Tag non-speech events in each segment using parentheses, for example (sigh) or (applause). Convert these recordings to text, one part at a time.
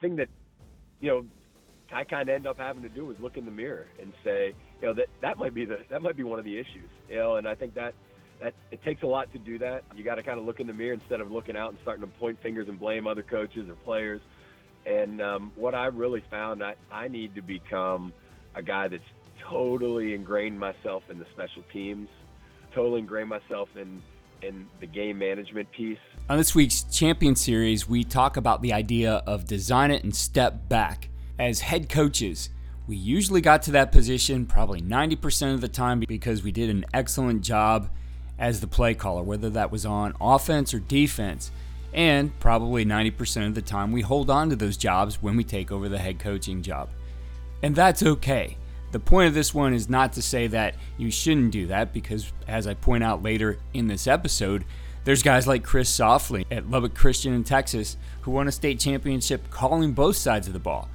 thing that you know I kind of end up having to do is look in the mirror and say, you know, that that might be the that might be one of the issues, you know, and I think that that it takes a lot to do that. You got to kind of look in the mirror instead of looking out and starting to point fingers and blame other coaches or players. And um, what I really found, I, I need to become a guy that's totally ingrained myself in the special teams, totally ingrained myself in in the game management piece. On this week's Champion Series, we talk about the idea of design it and step back. As head coaches, we usually got to that position probably 90% of the time because we did an excellent job as the play caller, whether that was on offense or defense. And probably 90% of the time, we hold on to those jobs when we take over the head coaching job. And that's okay. The point of this one is not to say that you shouldn't do that because, as I point out later in this episode, there's guys like Chris Softly at Lubbock Christian in Texas who won a state championship calling both sides of the ball.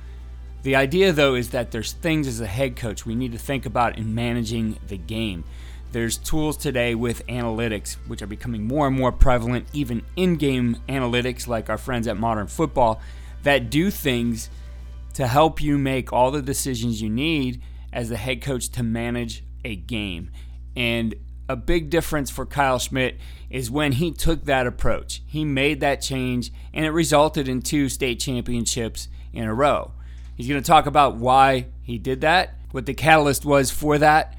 The idea, though, is that there's things as a head coach we need to think about in managing the game. There's tools today with analytics, which are becoming more and more prevalent, even in game analytics, like our friends at Modern Football, that do things to help you make all the decisions you need as the head coach to manage a game. And a big difference for Kyle Schmitt is when he took that approach. He made that change, and it resulted in two state championships in a row. He's going to talk about why he did that, what the catalyst was for that,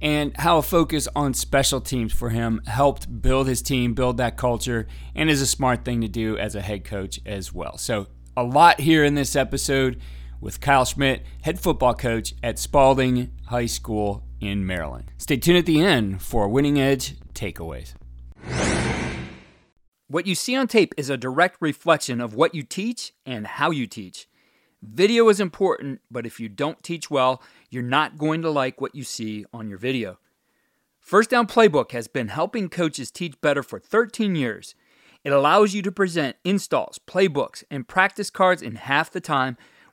and how a focus on special teams for him helped build his team, build that culture, and is a smart thing to do as a head coach as well. So, a lot here in this episode with Kyle Schmitt, head football coach at Spalding High School in Maryland. Stay tuned at the end for Winning Edge takeaways. What you see on tape is a direct reflection of what you teach and how you teach. Video is important, but if you don't teach well, you're not going to like what you see on your video. First Down Playbook has been helping coaches teach better for 13 years. It allows you to present installs, playbooks, and practice cards in half the time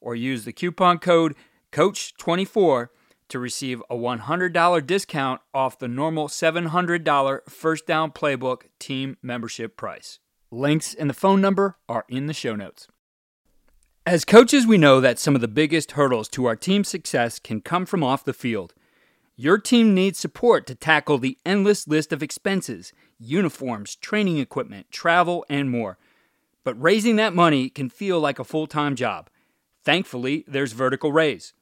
or use the coupon code COACH24 to receive a $100 discount off the normal $700 First Down Playbook team membership price. Links and the phone number are in the show notes. As coaches, we know that some of the biggest hurdles to our team's success can come from off the field. Your team needs support to tackle the endless list of expenses uniforms, training equipment, travel, and more. But raising that money can feel like a full time job. Thankfully, there's Vertical Raise.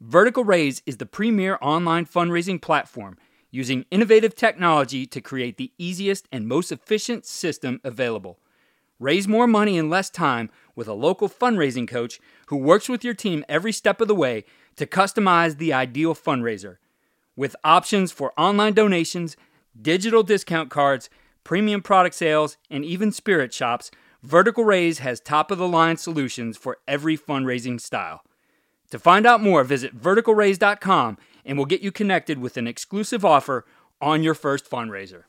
Vertical Raise is the premier online fundraising platform using innovative technology to create the easiest and most efficient system available. Raise more money in less time with a local fundraising coach who works with your team every step of the way to customize the ideal fundraiser. With options for online donations, digital discount cards, premium product sales, and even spirit shops, Vertical Raise has top of the line solutions for every fundraising style. To find out more, visit verticalraise.com and we'll get you connected with an exclusive offer on your first fundraiser.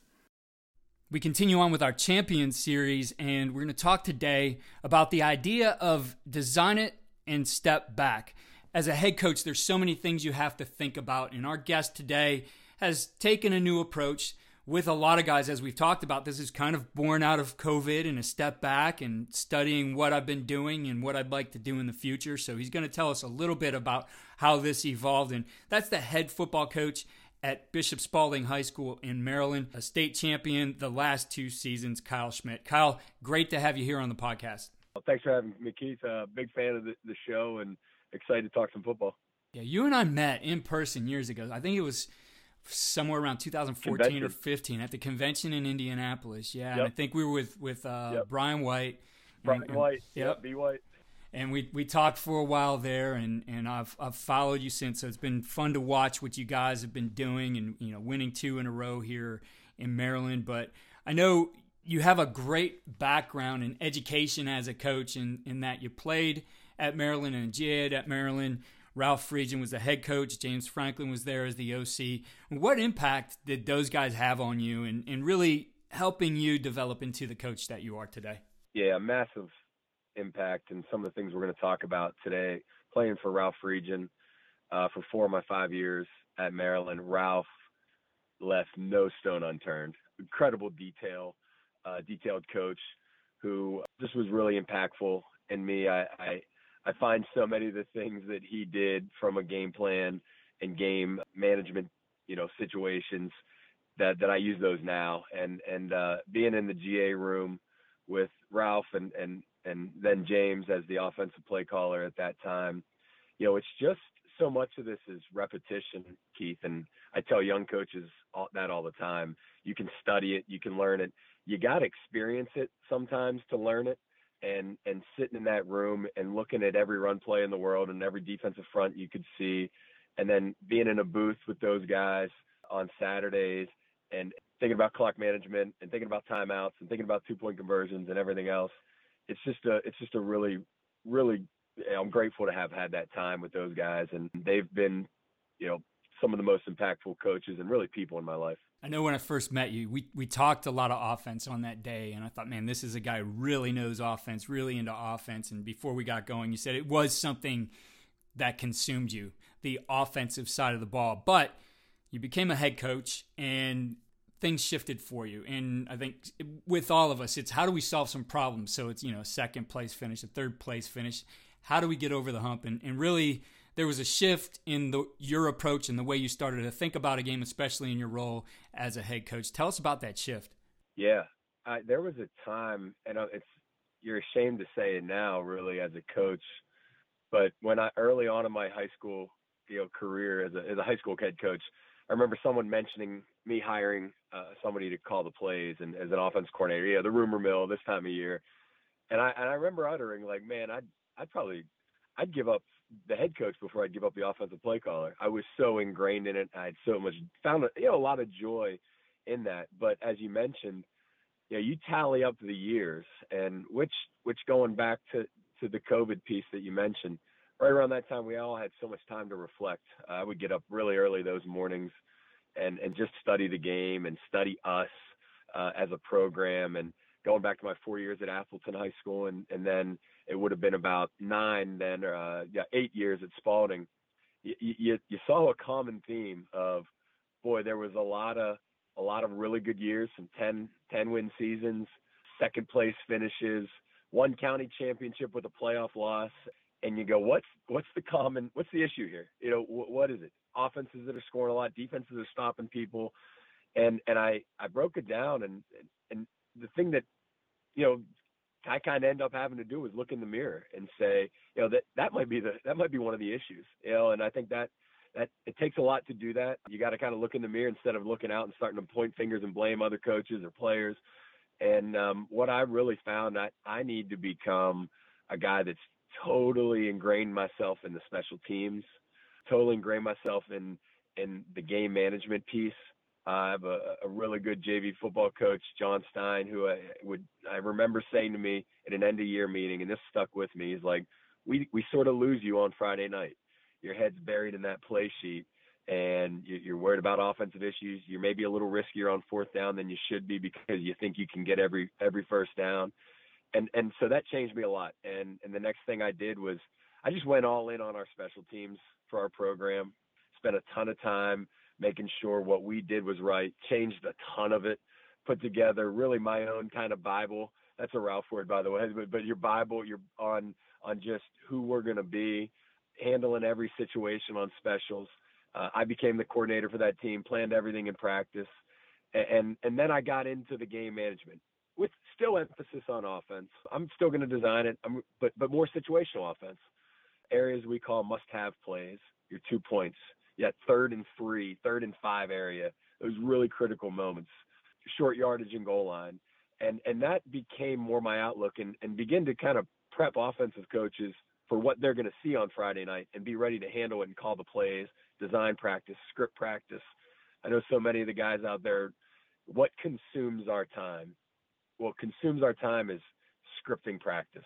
We continue on with our Champions series, and we're going to talk today about the idea of design it and step back. As a head coach, there's so many things you have to think about, and our guest today has taken a new approach with a lot of guys, as we've talked about, this is kind of born out of COVID and a step back and studying what I've been doing and what I'd like to do in the future. So he's going to tell us a little bit about how this evolved. And that's the head football coach at Bishop Spalding High School in Maryland, a state champion the last two seasons, Kyle Schmitt. Kyle, great to have you here on the podcast. Well, thanks for having me, Keith. Uh, big fan of the, the show and excited to talk some football. Yeah, you and I met in person years ago. I think it was somewhere around 2014 convention. or 15 at the convention in Indianapolis. Yeah, yep. I think we were with with uh, yep. Brian White. Brian and, White. Yep. yep. B White. And we, we talked for a while there, and, and I've I've followed you since. So it's been fun to watch what you guys have been doing, and you know, winning two in a row here in Maryland. But I know you have a great background in education as a coach, in, in that you played at Maryland and GA at Maryland. Ralph Friedgen was the head coach. James Franklin was there as the OC. What impact did those guys have on you and, and really helping you develop into the coach that you are today? Yeah, massive impact. And some of the things we're going to talk about today, playing for Ralph Friedgen uh, for four of my five years at Maryland, Ralph left no stone unturned. Incredible detail, uh, detailed coach who just was really impactful in me. I, I I find so many of the things that he did from a game plan and game management, you know, situations that that I use those now. And and uh, being in the GA room with Ralph and and and then James as the offensive play caller at that time, you know, it's just so much of this is repetition, Keith. And I tell young coaches all, that all the time. You can study it, you can learn it. You got to experience it sometimes to learn it and and sitting in that room and looking at every run play in the world and every defensive front you could see, and then being in a booth with those guys on Saturdays and thinking about clock management and thinking about timeouts and thinking about two point conversions and everything else. It's just a it's just a really really I'm grateful to have had that time with those guys and they've been you know some of the most impactful coaches and really people in my life. I know when I first met you, we, we talked a lot of offense on that day, and I thought, man, this is a guy who really knows offense, really into offense. And before we got going, you said it was something that consumed you, the offensive side of the ball. But you became a head coach, and things shifted for you. And I think with all of us, it's how do we solve some problems? So it's, you know, second place finish, a third place finish. How do we get over the hump? And, and really, there was a shift in the, your approach and the way you started to think about a game, especially in your role as a head coach. Tell us about that shift. Yeah, I, there was a time, and it's you're ashamed to say it now, really, as a coach. But when I early on in my high school, you know, career as a as a high school head coach, I remember someone mentioning me hiring uh, somebody to call the plays and as an offense coordinator. Yeah, the rumor mill this time of year, and I and I remember uttering like, man, I'd I'd probably I'd give up the head coach before I'd give up the offensive play caller. I was so ingrained in it. I had so much found you know a lot of joy in that. But as you mentioned, you know, you tally up the years and which which going back to to the COVID piece that you mentioned, right around that time we all had so much time to reflect. I would get up really early those mornings and and just study the game and study us uh, as a program and going back to my four years at Appleton High School, and and then it would have been about nine, then uh, yeah, eight years at Spalding. You, you you saw a common theme of, boy, there was a lot of a lot of really good years, some 10, 10 win seasons, second place finishes, one county championship with a playoff loss, and you go, what's what's the common, what's the issue here? You know, wh- what is it? Offenses that are scoring a lot, defenses are stopping people, and and I I broke it down, and and the thing that you know, I kind of end up having to do is look in the mirror and say, you know, that that might be the that might be one of the issues, you know, and I think that that it takes a lot to do that. You got to kind of look in the mirror instead of looking out and starting to point fingers and blame other coaches or players. And um, what I really found, I I need to become a guy that's totally ingrained myself in the special teams, totally ingrained myself in in the game management piece I have a, a really good JV football coach, John Stein, who I would I remember saying to me at an end of year meeting, and this stuck with me. He's like, "We we sort of lose you on Friday night. Your head's buried in that play sheet, and you're worried about offensive issues. You're maybe a little riskier on fourth down than you should be because you think you can get every every first down." And and so that changed me a lot. And and the next thing I did was I just went all in on our special teams for our program. Spent a ton of time making sure what we did was right, changed a ton of it, put together really my own kind of Bible. That's a Ralph word, by the way, but, but your Bible, you're on on just who we're going to be, handling every situation on specials. Uh, I became the coordinator for that team, planned everything in practice, and, and and then I got into the game management with still emphasis on offense. I'm still going to design it, I'm, but but more situational offense. Areas we call must-have plays. Your two points, yet third and three, third and five area, those really critical moments, short yardage and goal line. And and that became more my outlook and, and begin to kind of prep offensive coaches for what they're going to see on Friday night and be ready to handle it and call the plays, design practice, script practice. I know so many of the guys out there, what consumes our time what consumes our time is scripting practice,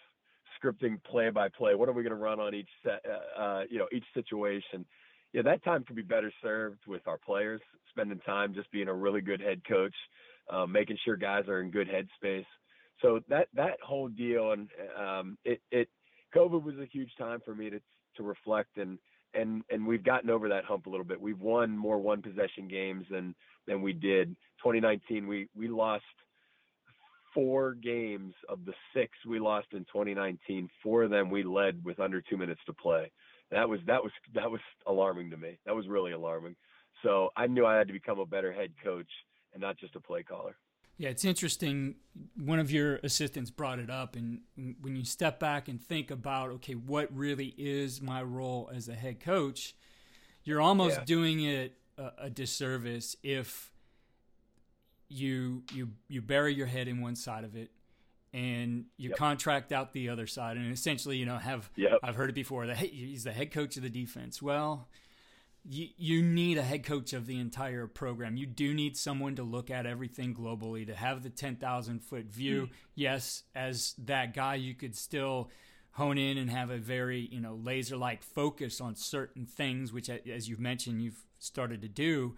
scripting play by play. What are we going to run on each set, uh, uh, you know, each situation? Yeah, that time could be better served with our players, spending time just being a really good head coach, uh, making sure guys are in good headspace. So that that whole deal and um, it it COVID was a huge time for me to to reflect and and and we've gotten over that hump a little bit. We've won more one possession games than than we did 2019. We we lost four games of the six we lost in 2019. Four of them we led with under two minutes to play. That was that was that was alarming to me. That was really alarming. So I knew I had to become a better head coach and not just a play caller. Yeah, it's interesting. One of your assistants brought it up, and when you step back and think about, okay, what really is my role as a head coach, you're almost yeah. doing it a, a, disservice if you you you bury your head in one side of it and you yep. contract out the other side, and essentially, you know, have yep. I've heard it before that he's the head coach of the defense. Well, you, you need a head coach of the entire program. You do need someone to look at everything globally, to have the 10,000 foot view. Mm. Yes, as that guy, you could still hone in and have a very, you know, laser like focus on certain things, which, as you've mentioned, you've started to do.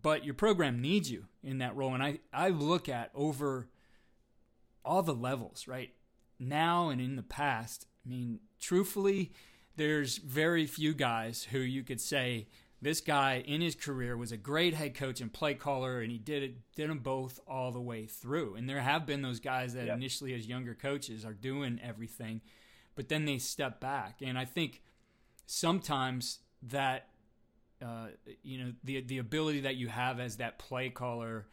But your program needs you in that role. And I, I look at over all the levels, right? Now and in the past. I mean, truthfully, there's very few guys who you could say this guy in his career was a great head coach and play caller and he did it did them both all the way through and there have been those guys that yep. initially as younger coaches are doing everything but then they step back and i think sometimes that uh, you know the the ability that you have as that play caller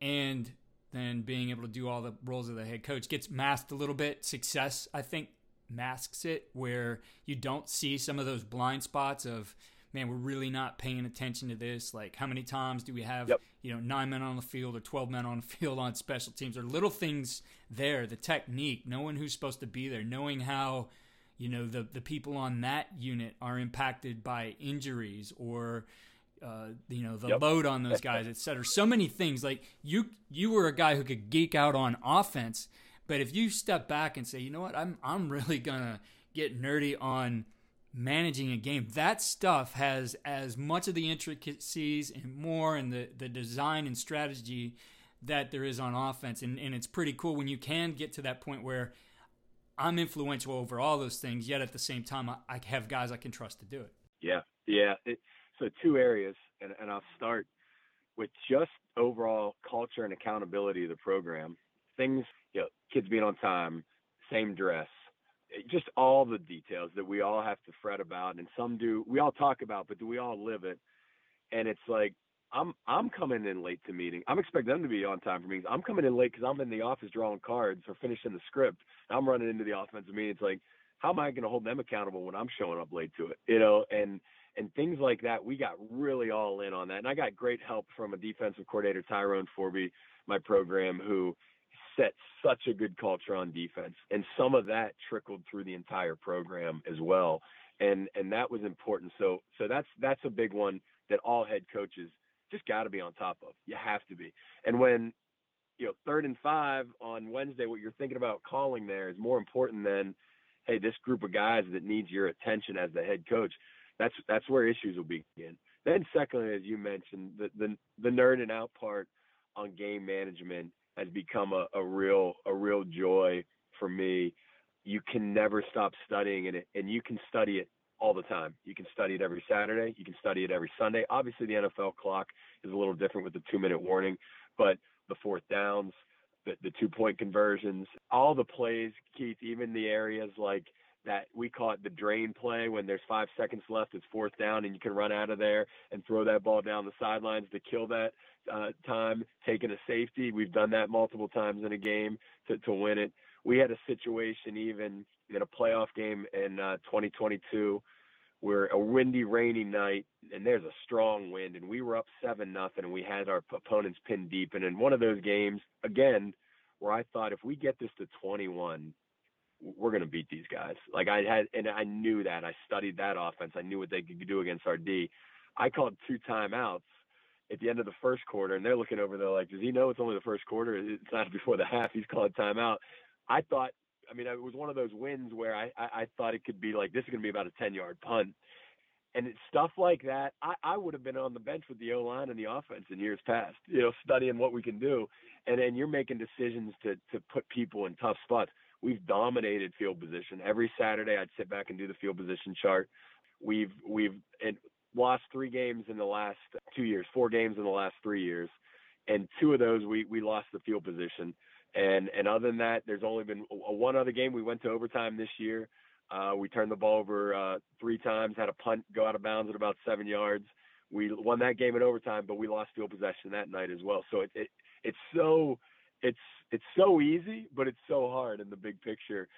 and then being able to do all the roles of the head coach. Gets masked a little bit. Success i think masks it where you don't see some of those blind spots of man we're really not paying attention to this. Like how many times do we have yep. you know nine men on the field or 12 men on the (laughs) field on special teams? Or little things there the technique knowing who's supposed to be there knowing how you know the the people on that unit are impacted by injuries or uh, you know the yep. load on those guys, etc. So many things. Like you, you were a guy who could geek out on offense, but if you step back and say, you know what, I'm I'm (laughs) really gonna get nerdy on managing a game. That stuff has as much of the intricacies and more and the, the design and strategy that there is on offense. And, and it's pretty cool when you can get to that point where I'm influential over all those things, yet at the same time, I, I have guys I can trust to do it. Yeah. Yeah. It, so, two areas, and, and I'll start with just overall culture and accountability of the program. Things you know, kids being on time, same dress, eh, just all the details that we all have to fret about, and some do. We all talk about, but do we all live it? And it's like I'm I'm coming in late to meeting. I'm expecting them to be on time for meetings. I'm coming in late because I'm in the office drawing cards or finishing the script. I'm running into the offensive meeting. It's like, how am I going to hold them accountable when I'm showing up late to it? You know, and and things like that. We got really all in on that, and I got great help from a defensive coordinator, Tyrone Forby, my program, who set such a good culture on defense, and some of that trickled through the entire program as well, and and that was important. So so that's that's a big one that all head coaches just got to be on top of. You have to be. And when you know third and five on Wednesday, what you're thinking about calling there is more important than hey this group of guys that needs your attention as the head coach. That's that's where issues will begin. Then secondly, as you mentioned, the the, the nerding out part on game management has become a, a real a real joy for me. You can never stop studying it, and you can study it all the time. You can study it every Saturday. You can study it every Sunday. Obviously, the NFL clock is a little different with the two minute warning, but the fourth downs, the, the two point conversions, all the plays, Keith, even the areas like that we call it the drain play when there's five seconds left, it's fourth down, and you can run out of there and throw that ball down the sidelines to kill that uh, time, taking a safety. We've done that multiple times in a game to, to win it. We had a situation even in a playoff game in uh, 2022 where a windy, rainy night, and there's a strong wind, and we were up seven nothing, and we had our opponents pinned deep. And in one of those games, again, where I thought if we get this to 21, we're going to beat these guys. Like I had, and I knew that. I studied that offense. I knew what they could do against our D. I called two timeouts at the end of the first quarter, and they're looking over. They're like, "Does he know it's only the first quarter? It's not (laughs) before the half. He's calling timeout." I thought, I mean, it was one of those wins where I I, I thought it could be like this is going to be about a ten yard punt, and it's stuff like that. I I would have been on the bench with the O line and the offense in years past, you know, studying what we can do, and then you're making decisions to to put people in tough spots. We've dominated field position every Saturday. I'd sit back and do the field position chart. We've we've lost three games in the last two years, four games in the last three years, and two of those we we lost the field position. And and other than that, there's only been a, one other game we went to overtime this year. Uh, we turned the ball over uh, three times, had a punt go out of bounds at about seven yards. We won that game in overtime, but we lost field possession that night as well. So it, it it's so it's it's so easy, but it's so hard in the big picture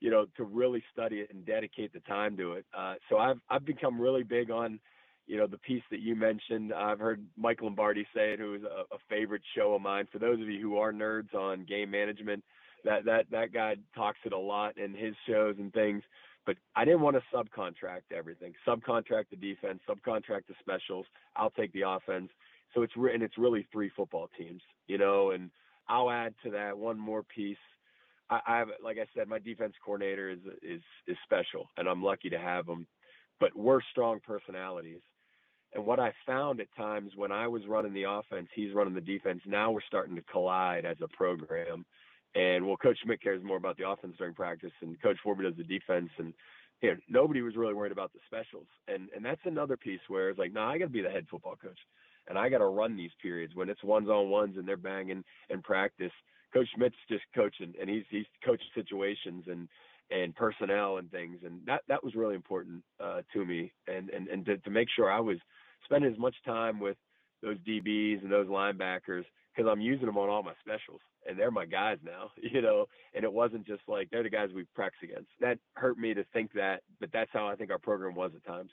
you know, to really study it and dedicate the time to it. Uh, so I've I've become really big on you know, the piece that you mentioned. I've heard Mike Lombardi say it, who is a, a favorite show of mine. For those of you who are nerds on game management, that that that guy talks it a lot in his shows and things. But I didn't want to subcontract everything. Subcontract the defense, subcontract the specials. I'll take the offense. So it's re- and it's really three football teams, you know. And I'll add to that one more piece. I, I have, like I said, my defense coordinator is is is special, and I'm lucky to have him. But we're strong personalities, and what I found at times when I was running the offense, he's running the defense. Now we're starting to collide as a program. And well, Coach Schmitt cares more about the offense during practice, and Coach Forby does the defense. And nobody was really worried about the specials. And and that's another piece where it's like, no, nah, I got to be the head football coach, and I got to run these periods when it's ones on ones and they're banging in practice. Coach Schmitt's just coaching, and he's he's coaching situations and and personnel and things, and that that was really important uh, to me, and and and to, to make sure I was spending as much time with those DBs and those linebackers because I'm using them on all my specials and they're my guys now, (laughs) you know, and it wasn't just like they're the guys we practice against. That hurt me to think that, but that's how I think our program was at times.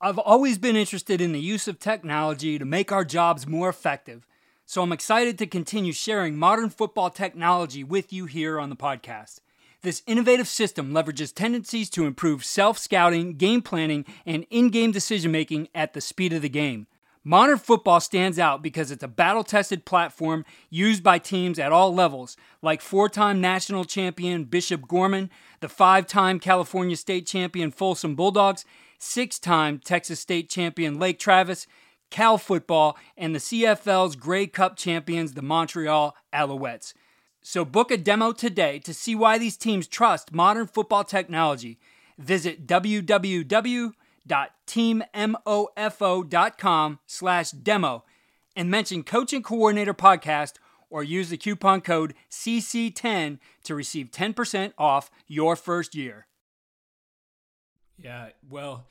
I've always been interested in the use of technology to make our jobs more effective, so I'm excited to continue sharing modern football technology with you here on the podcast. This innovative system leverages tendencies to improve self scouting, game planning, and in game decision making at the speed of the game. Modern football stands out because it's a battle tested platform used by teams at all levels, like four time national champion Bishop Gorman, the five time California state champion Folsom Bulldogs, six time Texas state champion Lake Travis, Cal football, and the CFL's Grey Cup champions, the Montreal Alouettes. So book a demo today to see why these teams trust modern football technology. Visit www.teammofo.com slash demo and mention Coach and Coordinator Podcast or use the coupon code CC10 to receive 10% off your first year. Yeah, well,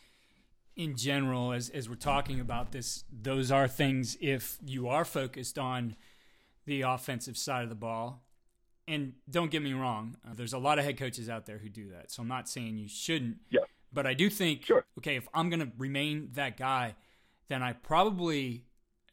in general, as, as we're talking about this, those are things if you are focused on the offensive side of the ball and don't get me wrong, uh, there's a lot of head coaches out there who do that. So I'm not saying you shouldn't. Yeah. But I do think, sure. okay, if I'm going to remain that guy, then I probably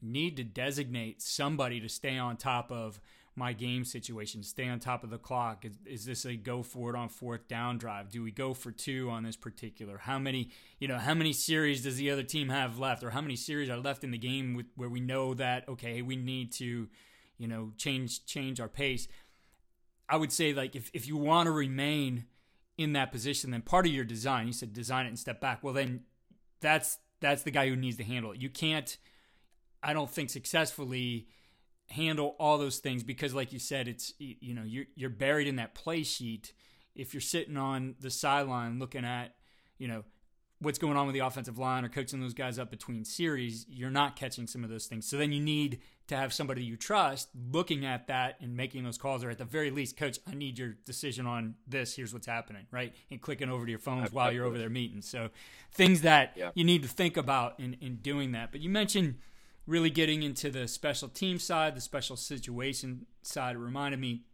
need to designate somebody to stay on top of my game situation, stay on top of the clock. Is, is, this a go for it on fourth down drive? Do we go for two on this particular? How many, you know, how many series does the other team have left, or how many series are left in the game with, where we know that okay, we need to, you know, change change our pace? I would say like if, if you want to remain in that position, then part of your design, you said design it and step back. Well, then that's that's the guy who needs to handle it. You can't, I don't think, successfully handle all those things because, like you said, it's you know you're you're buried in that play sheet. If you're sitting on the sideline looking at you know what's going on with the offensive line or coaching those guys up between series, you're not catching some of those things. So then you need to have somebody you trust looking at that and making those calls, or at the very least, coach, I need your decision on this. Here's what's happening, right? And clicking over to your phones while you're over there meeting. So things that yeah. you need to think about in, in doing that. But you mentioned really getting into the special team side, the special situation side. It reminded me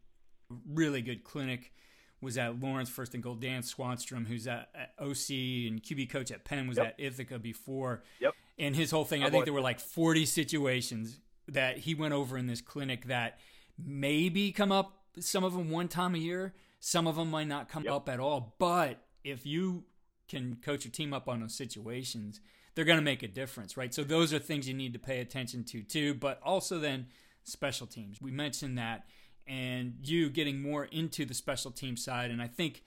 really good clinic was at Lauren's First and Goal. Dan Swanstrom, who's at, at, OC and QB coach at Penn, was yep. at Ithaca before. Yep. And his whole thing, I, I think there were like 40 situations that he went over in this clinic that maybe come up, some of them one time a year, some of them might not come yep. up at all. But if you can coach your team up on those situations, they're going to make a difference, right? So those are things you need to pay attention to too. But also then special teams. We mentioned that, and you getting more into the special team side, and I think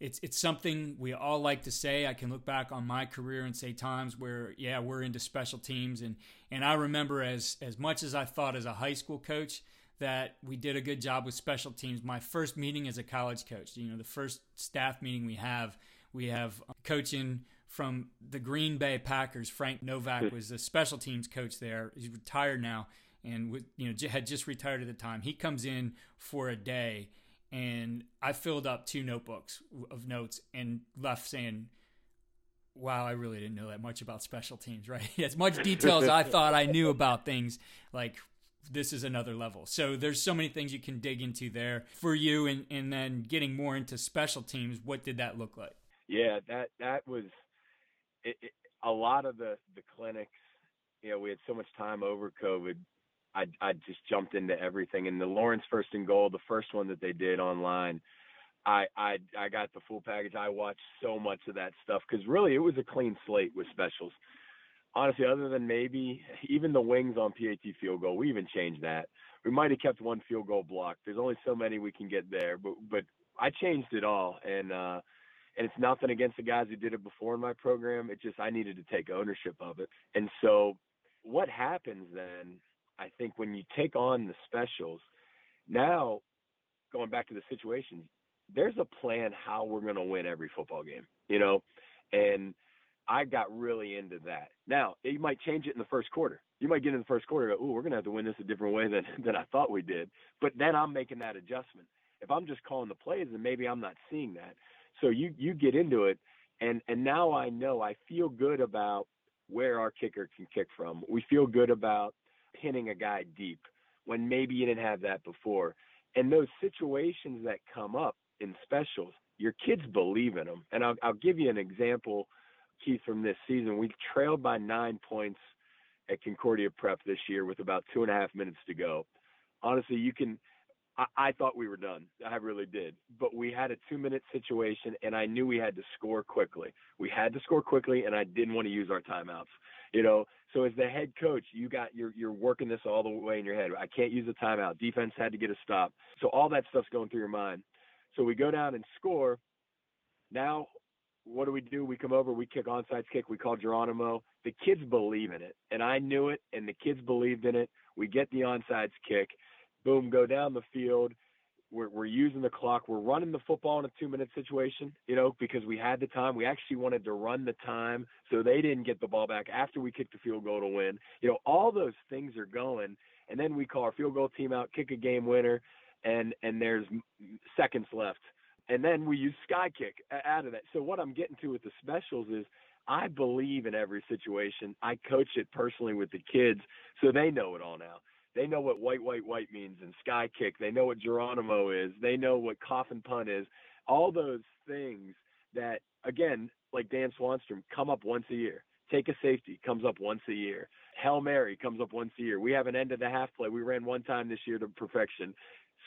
it's it's something we all like to say. I can look back on my career and say times where yeah we're into special teams and and I remember as as much as I thought as a high school coach that we did a good job with special teams. My first meeting as a college coach, you know, the first staff meeting we have, we have coaching from the Green Bay Packers. Frank Novak was the special teams coach there. He's retired now and you know had just retired at the time. He comes in for a day and I filled up two notebooks of notes and left saying, "Wow, I really didn't know that much about special teams." (laughs) Right, as much detail as I thought I knew about things, like this is another level. So there's so many things you can dig into there for you, and and then getting more into special teams. What did that look like? Yeah, that that was it, it, a lot of the the clinics. You know, we had so much time over COVID I I just jumped into everything. And the Lauren's first and goal, the first one that they did online, I I I got the full package. I watched so much of that stuff because really it was a clean slate with specials. Honestly, other than maybe even the wings on PAT field goal, we even changed that. We might have kept one field goal block. There's only so many we can get there, but but I changed it all and. uh and it's nothing against the guys who did it before in my program. It just I needed to take ownership of it. And so what happens then I think when you take on the specials, now going back to the situation, there's a plan how we're going to win every football game, you know, and I got really into that. Now you might change it in the first quarter. You might get in the first quarter, go, "Ooh, we're going to have to win this a different way than (laughs) than I thought we did." But then I'm making that adjustment. If I'm just calling the plays, then maybe I'm not seeing that. So you you get into it, and and now I know I feel good about where our kicker can kick from. We feel good about pinning a guy deep when maybe you didn't have that before. And those situations that come up in specials, your kids believe in them. And I'll, I'll give you an example, Keith, from this season. We trailed by nine points at Concordia Prep this year with about two and a half minutes to go. Honestly, you can I, I thought we were done. I really did. But we had a two minute situation, and I knew we had to score quickly. We had to score quickly, and I didn't want to use our timeouts. You know, so as the head coach, you got you're you're working this all the way in your head. I can't use a timeout. Defense had to get a stop. So all that stuff's going through your mind. So we go down and score. Now, what do we do? We come over, we kick onside kick. We call Geronimo. The kids believe in it, and I knew it, and the kids believed in it. We get the onside kick boom, go down the field. We're, we're using the clock. We're running the football in a two minute situation, you know, because we had the time. We actually wanted to run the time so they didn't get the ball back after we kicked the field goal to win. You know, all those things are going. And then we call our field goal team out, kick a game winner, and and there's seconds left. And then we use sky kick out of that. So what I'm getting to with the specials is I believe in every situation. I coach it personally with the kids, so they know it all now. They know what white, white, white means and sky kick. They know what Geronimo is. They know what coffin punt is. All those things that, again, like Dan Swanstrom, come up once a year. Take a safety comes up once a year. Hail Mary comes up once a year. We have an end of the half play. We ran one time this year to perfection.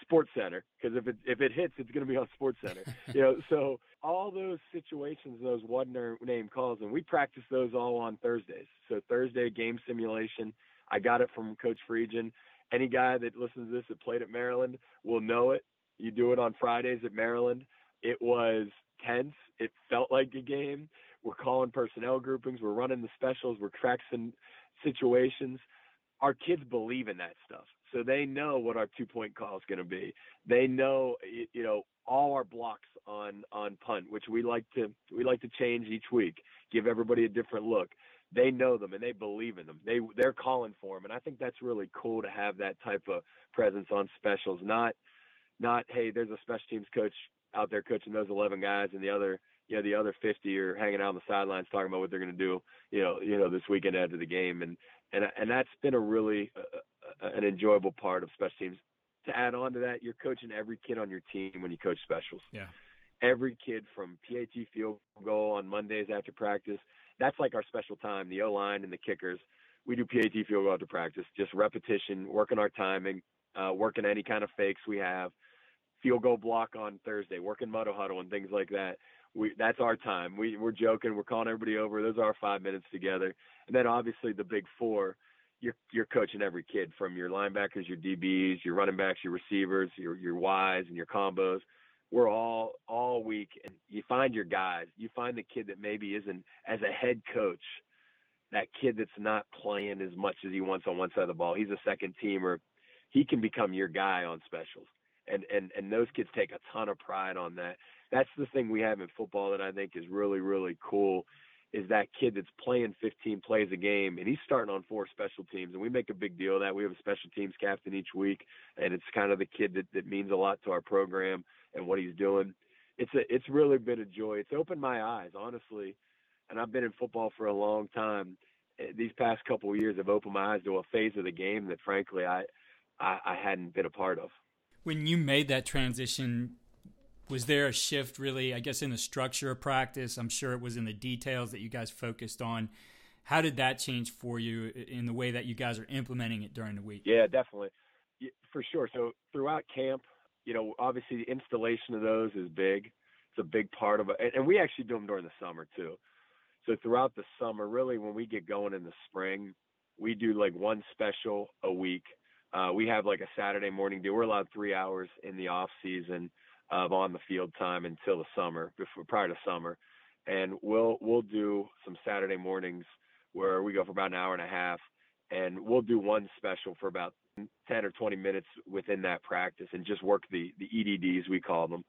Sports Center, because if it if it hits, it's going to be on Sports Center. (laughs) you know, so all those situations, those one name calls, and we practice those all on Thursdays. So Thursday game simulation, I got it from Coach Friedgen. Any guy that listens to this that played at Maryland will know it. You do it on Fridays at Maryland. It was tense. It felt like a game. We're calling personnel groupings. We're running the specials. We're tracking situations. Our kids believe in that stuff, so they know what our two point call is going to be. They know, you know, all our blocks on on punt, which we like to we like to change each week. Give everybody a different look they know them and they believe in them. They they're calling for them, and I think that's really cool to have that type of presence on specials. Not not hey, there's a special teams coach out there coaching those 11 guys, and the other you know the other 50 are hanging out on the sidelines talking about what they're going to do you know you know this weekend after the game, and and and that's been a really uh, an enjoyable part of special teams. To add on to that, you're coaching every kid on your team when you coach specials. Yeah. Every kid from PAT field goal on Mondays after practice that's like our special time, the O line and the kickers. We do PAT field goal after practice, just repetition, working our timing, uh, working any kind of fakes we have, field goal block on Thursday, working muddle huddle and things like that. we that's our time. We we're joking, we're calling everybody over. Those are our five minutes together. And then obviously the big four, you're you're coaching every kid from your linebackers, your DBs, your running backs, your receivers, your your Ys and your combos. We're all all week and you find your guys. You find the kid that maybe isn't as a head coach, that kid that's not playing as much as he wants on one side of the ball. He's a second teamer. He can become your guy on specials. And and and those kids take a ton of pride on that that's the thing we have in football that I think is really, really cool is that kid that's playing 15 plays a game and he's starting on four special teams and we make a big deal of that. We have a special teams captain each week and it's kind of the kid that, that means a lot to our program and what he's doing. It's a, it's really been a joy. It's opened my eyes, honestly. And I've been in football for a long time. Eh, these past couple of years have opened my eyes to a phase of the game that frankly I, I, I hadn't been a part of. When you made that transition was there a shift really i guess in the structure of practice i'm sure it was in the details that you guys focused on how did that change for you in the way that you guys are implementing it during the week yeah definitely for sure so throughout camp you know obviously the installation of those is big. It's a big part of it and we actually do them during the summer too. So throughout the summer really when we get going in the spring we do like one special a week. Uh, we have like a saturday morning deal. We're allowed three hours in the off season of on the field time until the summer, before prior to summer, and we'll we'll do some Saturday mornings where we go for about an hour and a half, and we'll do one special for about 10 or 20 minutes within that practice and just work the the EDDs we call them.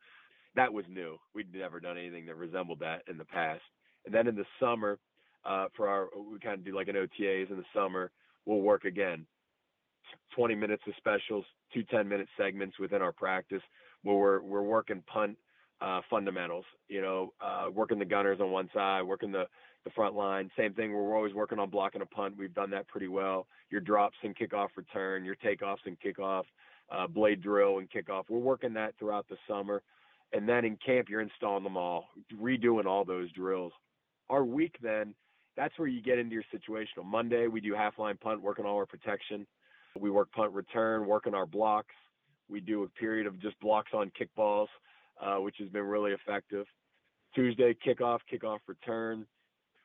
That was new. We'd never done anything that resembled that in the past. And then in the summer, uh, for our we kind of do like an OTAs in the summer. We'll work again, 20 minutes of specials, two 10 minute segments within our practice where we're we're working punt uh, fundamentals. You know, uh, working the gunners on one side, working the the front line. Same thing. We're always working on blocking a punt. We've done that pretty well. Your drops and kickoff return, your takeoffs and kickoff, uh, blade drill and kickoff. We're working that throughout the summer, and then in camp you're installing them all, redoing all those drills. Our week then, that's where you get into your situational. Monday we do half line punt, working all our protection. We work punt return, working our blocks. We do a period of just blocks on kickballs, uh, which has been really effective. Tuesday kickoff, kickoff return,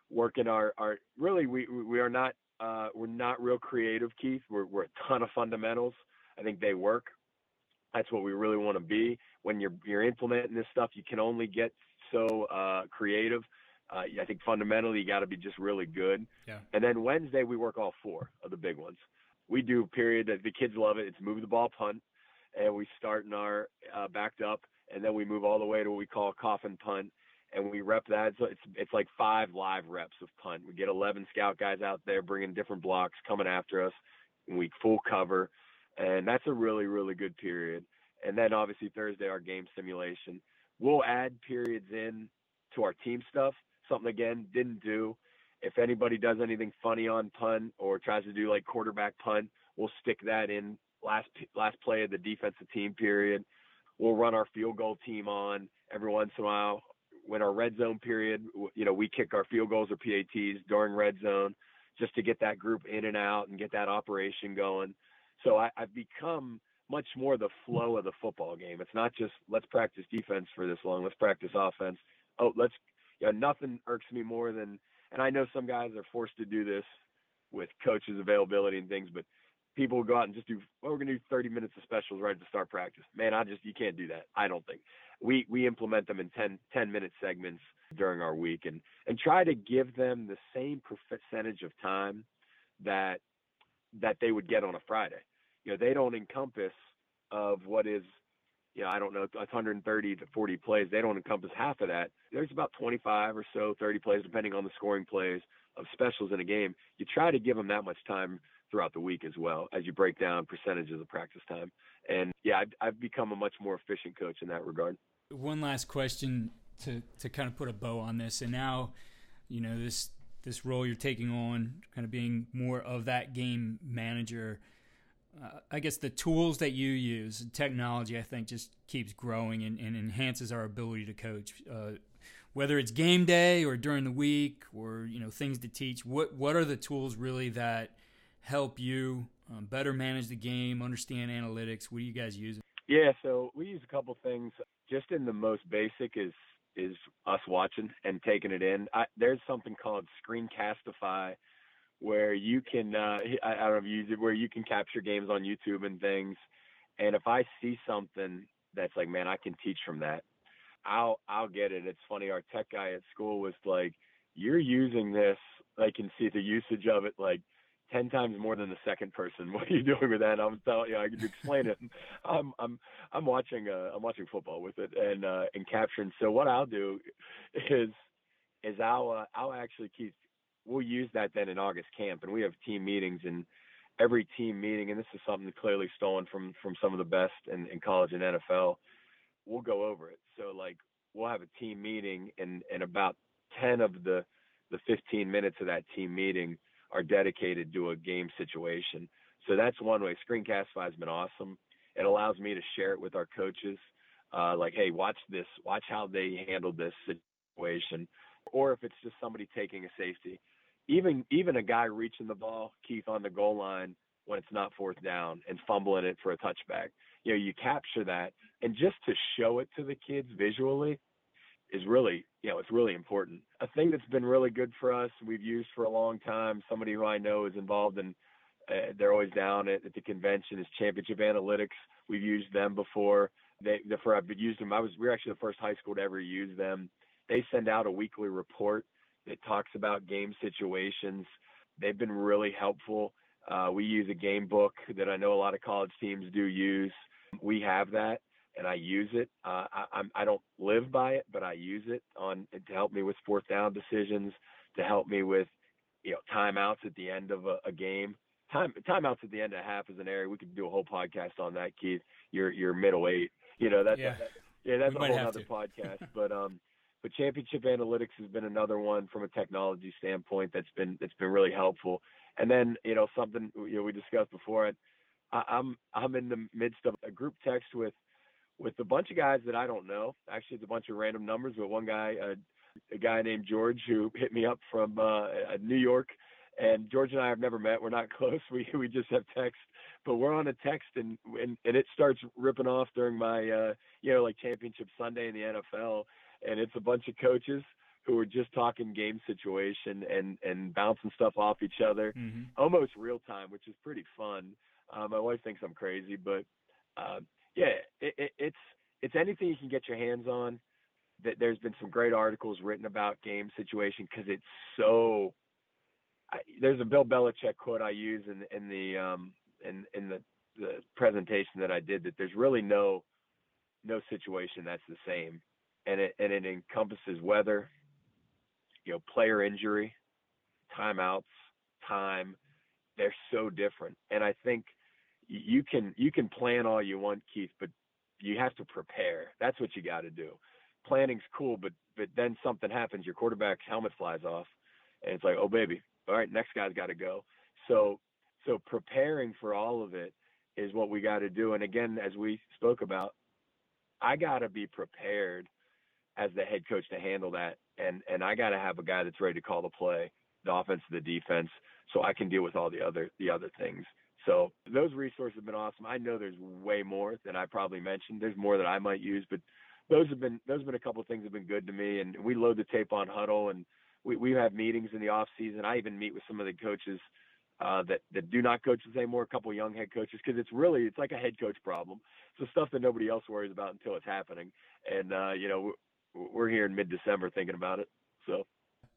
working our our really we we are not uh, we're not real creative, Keith. We're we're a ton of fundamentals. I think they work. That's what we really want to be. When you're you're implementing this stuff, you can only get so uh, creative. Uh, I think fundamentally you got to be just really good. Yeah. And then Wednesday we work all four of the big ones. We do a period that the kids love it. It's move the ball punt and we start in our uh, backed up, and then we move all the way to what we call coffin punt, and we rep that. So it's it's like five live reps of punt. We get 11 scout guys out there bringing different blocks, coming after us, and we full cover, and that's a really really good period. And then obviously Thursday our game simulation. We'll add periods in to our team stuff. Something again didn't do. If anybody does anything funny on punt or tries to do like quarterback punt, we'll stick that in last last play of the defensive team period. We'll run our field goal team on every once in a while. When our red zone period, you know, we kick our field goals or PATs during red zone just to get that group in and out and get that operation going. So I, I've become much more the flow of the football game. It's not just let's practice defense for this long, let's practice offense. Oh, let's you know, nothing irks me more than and I know some guys are forced to do this with coaches availability and things, but people go out and just do well, we're gonna do 30 minutes of specials right the start practice. Man, I just you can't do that. I don't think. We we implement them in 10 10 minute segments during our week and and try to give them the same percentage of time that that they would get on a Friday. You know, they don't encompass of what is you know, I don't know, 130 to 40 plays. They don't encompass half of that. There's about 25 or so, 30 plays, depending on the scoring plays of specials in a game. You try to give them that much time throughout the week as well as you break down percentages of practice time. And yeah, I've, I've become a much more efficient coach in that regard. One last question to to kind of put a bow on this, and now, you know this this role you're taking on, kind of being more of that game manager. Uh, I guess the tools that you use, technology, I think, just keeps growing and, and enhances our ability to coach. Uh, whether it's game day or during the week, or you know things to teach. What what are the tools really that help you um, better manage the game, understand analytics? What do you guys use? Yeah, so we use a couple things. Just in the most basic is is us watching and taking it in. I, there's something called Screencastify where you can uh, I, I don't know if you use it where you can capture games on YouTube and things. And if I see something that's like, man, I can teach from that, I'll I'll get it. It's funny. Our tech guy at school was like, "You're using this. I can see the usage of it like." 10 times more than the second person. (laughs) What are you doing with that? I'm telling you, I can explain it. (laughs) I'm, I'm, I'm watching, uh, I'm watching football with it and, uh, and capturing. So what I'll do is, is I'll, uh, I'll actually keep, we'll use that then in August camp and we have team meetings and every team meeting, and this is something clearly stolen from, from some of the best in, in college and NFL, we'll go over it. So like we'll have a team meeting and, and about 10 of the, the 15 minutes of that team meeting are dedicated to a game situation. So that's one way. Screencastify has been awesome. It allows me to share it with our coaches. Uh, like, hey, watch this. Watch how they handled this situation. Or if it's just somebody taking a safety, even even a guy reaching the ball, Keith, on the goal line when it's not fourth down and fumbling it for a touchback. You know, you capture that, and just to show it to the kids visually is really, you know, it's really important. A thing that's been really good for us, we've used for a long time. Somebody who I know is involved in, uh, they're always down at, at the convention is Championship Analytics. We've used them before. They, the, for I've used them. I was we are actually the first high school to ever use them. They send out a weekly report that talks about game situations. They've been really helpful. Uh, we use a game book that I know a lot of college teams do use. We have that and I use it. Uh, I, I'm, I don't live by it, but I use it on to help me with fourth down decisions, to help me with, you know, timeouts at the end of a, a game. Time timeouts at the end of half is an area we could do a whole podcast on that, Keith. Your your middle eight, you know that's yeah, that, yeah that's we a whole other podcast. (laughs) but um, but championship analytics has been another one from a technology standpoint that's been that's been really helpful. And then you know something you know we discussed before. I, I'm I'm in the midst of a group text with with a bunch of guys that I don't know. Actually, it's a bunch of random numbers, but one guy, uh, a guy named George, who hit me up from uh, New York, and George and I have never met. We're not (laughs) close. We we just have text, but we're on a text, and and, and it starts ripping off during my uh, you know like championship Sunday in the NFL, and it's a bunch of coaches who are just talking game situation and and bouncing stuff off each other, mm-hmm. almost real time, which is pretty fun. Uh, my wife thinks I'm crazy, but uh, yeah, it, it, it's it's anything you can get your hands on. That there's been some great articles written about game situation because it's so. I, there's a Bill Belichick quote I use in in the um in in the the presentation that I did that there's really no no situation that's the same, and it and it encompasses weather, you know, player injury, timeouts, time. They're so different, and I think you can you can plan all you want, Keith, but you have to prepare. That's what you got to do. Planning's cool, but but then something happens. Your quarterback's helmet flies off, and it's like, oh baby, all right, next guy's got to go. So so preparing for all of it is what we got to do. And again, as we spoke about, I got to be prepared as the head coach to handle that, and and I got to have a guy that's ready to call the play, the offense, the defense, so I can deal with all the other the other things. So those resources have been awesome. I know there's way more than I probably mentioned. There's more that I might use, but those have been those have been a couple of things that have been good to me. And we load the tape on huddle, and we we have meetings in the off season. I even meet with some of the coaches uh, that that do not coach the same more. A couple of young head coaches because it's really it's like a head coach problem. It's the stuff that nobody else worries about until it's happening. And uh, you know we're, we're here in mid December thinking about it. So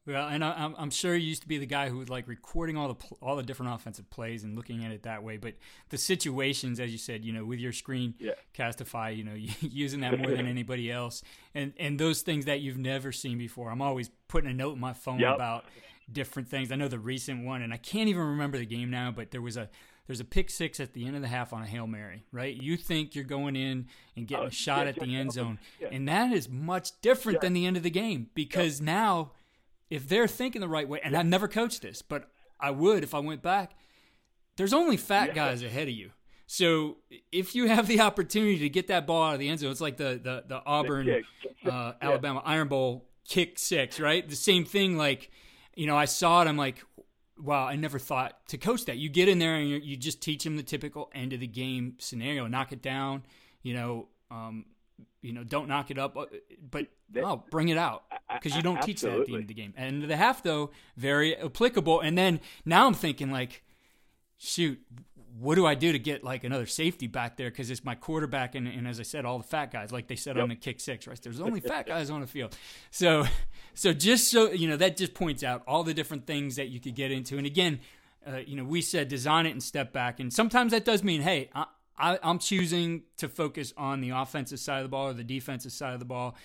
well, and I, am sure you used to be the guy who was like recording all the all the different offensive plays and looking at it that way. But the situations, as you said, you know, with your screen yeah. castify, you know, (laughs) using that more than (laughs) anybody else, and and those things that you've never seen before. I'm always putting a note in my phone yep. about different things. I know the recent one, and I can't even remember the game now, but there was a there's a pick six at the end of the half on a hail mary, right? You think you're going in and getting oh, a shot yeah, at the end zone, yeah. and that is much different than the end of the game because now if they're thinking the right way, and I've never coached this, but I would if I went back. There's only fat yeah. guys ahead of you. So if you have the opportunity to get that ball out of the end zone, it's like the the, the Auburn uh, Alabama Iron Bowl kick six, right? The same thing. Like you know, I saw it. I'm like, wow, I never thought to coach that. You get in there and you just teach them the typical end of the game scenario, knock it down. You know, um, you know, don't knock it up, uh, but oh, bring it out because you don't teach that at the end of the game. And the half, though, very applicable. And then now I'm thinking like, shoot, what do I do to get like another safety back there? Because it's my quarterback, and, and, as I said, all the fat guys, like they said yep. on the kick six, right? There's only (laughs) fat guys on the field. So, so just so you know, that just points out all the different things that you could get into. And again, uh, you know, we said design it and step back, and sometimes that does mean, hey, I, I, I'm choosing to focus on the offensive side of the ball or the defensive side of the ball.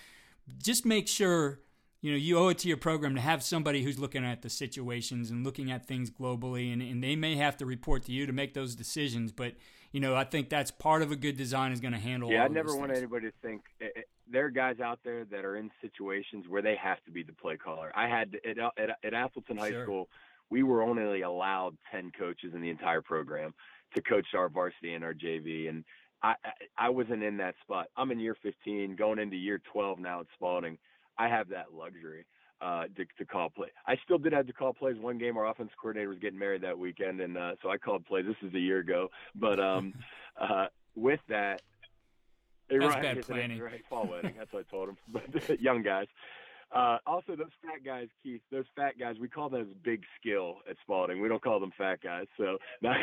Just make sure you know you owe it to your program to have somebody who's looking at the situations and looking at things globally and, and they may have to report to you to make those decisions but you know i think that's part of a good design is going to handle yeah i never want things. anybody to think it, it, there are guys out there that are in situations where they have to be the play caller i had at, at, at appleton high sure. school we were only allowed 10 coaches in the entire program to coach our varsity and our jv and I, I wasn't in that spot. I'm in year 15, going into year 12 now at Spalding I have that luxury uh, to, to call play. I still did have to call plays. One game, our offense coordinator was getting married that weekend, and uh, so I called plays. This is a year ago, but um, (laughs) uh, with that, that's right, bad planning. Right, fall wedding. That's what I told him. (laughs) But young guys. Uh, also, those fat guys, Keith. Those fat guys, we call those big skill at Spalding. We don't call them fat guys. So, (laughs) not,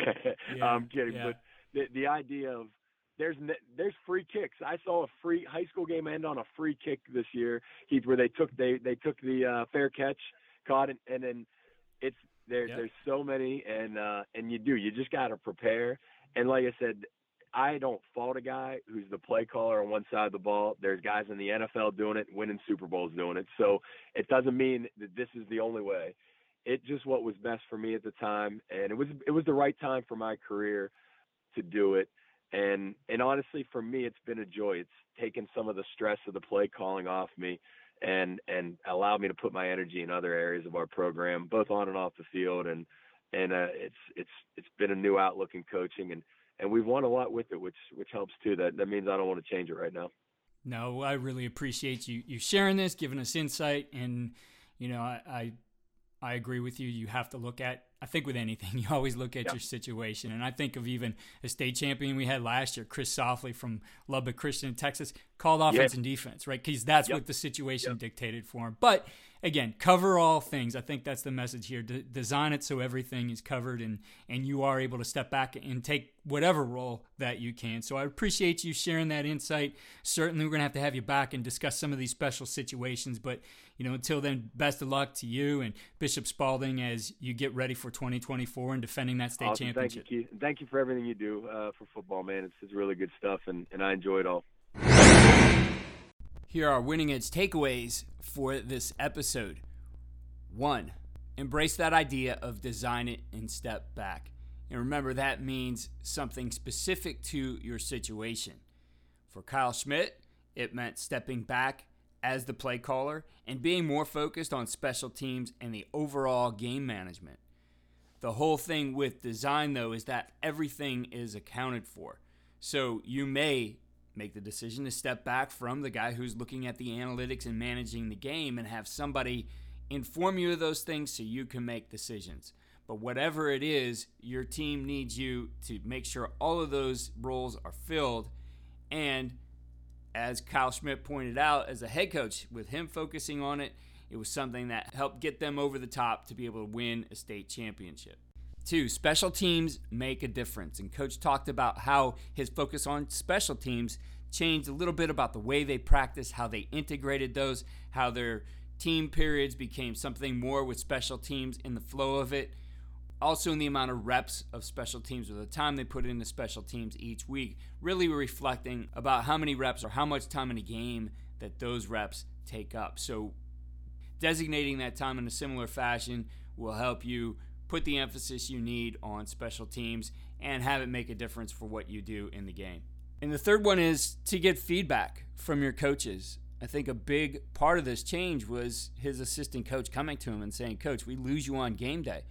yeah, I'm kidding. Yeah. But the the idea of there's there's free kicks. I saw a free high school game end on a free kick this year, Keith, where they took they they took the uh, fair catch, caught it, and then it's there. Yep. There's so many, and uh, and you do. You just got to prepare. And like I said, I don't fault a guy who's the play caller on one side of the ball. There's guys in the NFL doing it, winning Super Bowls doing it. So it doesn't mean that this is the only way. It just what was best for me at the time, and it was it was the right time for my career to do it and and honestly for me it's been a joy it's taken some of the stress of the play calling off me and and allowed me to put my energy in other areas of our program both on and off the field and and uh, it's it's it's been a new outlook in coaching and and we've won a lot with it which which helps too. That that means I don't want to change it right now. No I really appreciate you you sharing this giving us insight and you know I I, I agree with you you have to look at I think with anything, (laughs) you always look at yep. your situation. And I think of even a state champion we had last year, Chris Softly from Lubbock Christian in Texas, called offense yep. and defense, right? Because that's yep. what the situation dictated for him. But again, cover all things. I think that's the message here. De- design it so everything is covered and and you are able to step back and take whatever role that you can. So I appreciate you sharing that insight. Certainly, we're gonna have to have you back and discuss some of these special situations. But you know, until then, best of luck to you and Bishop Spalding as you get ready for 2024 and defending that state awesome. championship. Thank you, Keith. Thank you for everything you do uh, for football, man. It's, it's really good stuff, and, and I enjoy it all. Here are winning edge takeaways for this episode. One, embrace that idea of design it and step back. And remember, that means something specific to your situation. For Kyle Schmitt, it meant stepping back as the play caller and being more focused on special teams and the overall game management. The whole thing with design, though, is that everything is accounted for. So you may make the decision to step back from the guy who's looking at the analytics and managing the game and have somebody inform you of those things so you can make decisions. But whatever it is, your team needs you to make sure all of those roles are filled. And as Kyle Schmitt pointed out, as a head coach, with him focusing on it, it was something that helped get them over the top to be able to win a state championship. Two, special teams make a difference. And Coach talked about how his focus on special teams changed a little bit about the way they practice, how they integrated those, how their team periods became something more with special teams in the flow of it. Also, in the amount of reps of special teams or the time they put into special teams each week, really reflecting about how many reps or how much time in a game that those reps take up. So, designating that time in a similar fashion will help you put the emphasis you need on special teams and have it make a difference for what you do in the game. And the third one is to get feedback from your coaches. I think a big part of this change was his assistant coach coming to him and saying, Coach, we lose you on game day,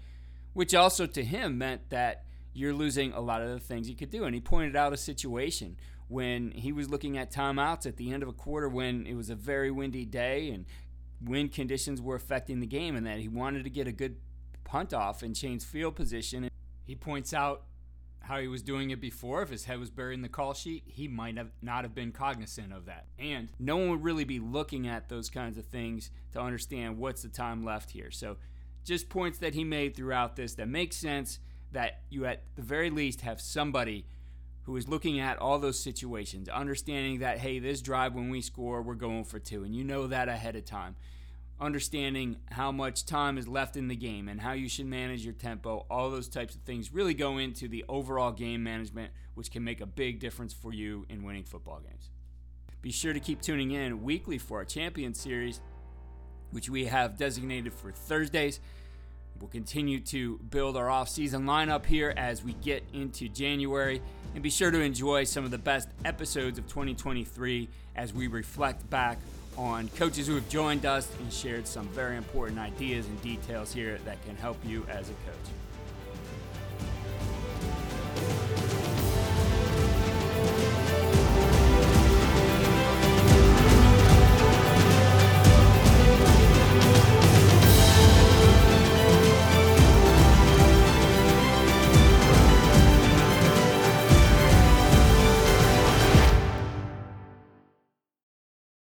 which also to him meant that you're losing a lot of the things you could do. And he pointed out a situation when he was looking at timeouts at the end of a quarter when it was a very windy day and wind conditions were affecting the game, and that he wanted to get a good punt off and change field position. He points out how he was doing it before, if his head was buried in the call sheet, he might have not have been cognizant of that. And no one would really be looking at those kinds of things to understand what's the time left here. So just points that he made throughout this that make sense that you at the very least have somebody who is looking at all those situations, understanding that, hey, this drive when we score, we're going for two, and you know that ahead of time. Understanding how much time is left in the game and how you should manage your tempo, all those types of things really go into the overall game management, which can make a big difference for you in winning football games. Be sure to keep tuning in weekly for our Champion Series, which we have designated for Thursdays. We'll continue to build our off-season lineup here as we get into January, and be sure to enjoy some of the best episodes of 2023 as we reflect back on coaches who have joined us and shared some very important ideas and details here that can help you as a coach.